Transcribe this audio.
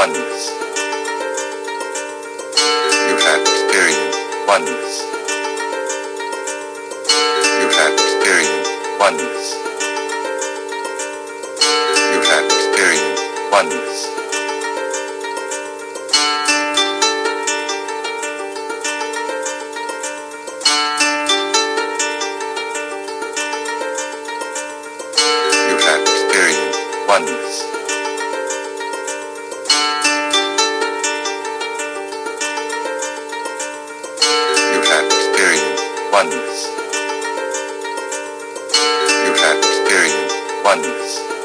oneness. You have experienced oneness. You have experienced oneness. You have experienced oneness. You have experienced oneness. Oneness. You have experienced oneness.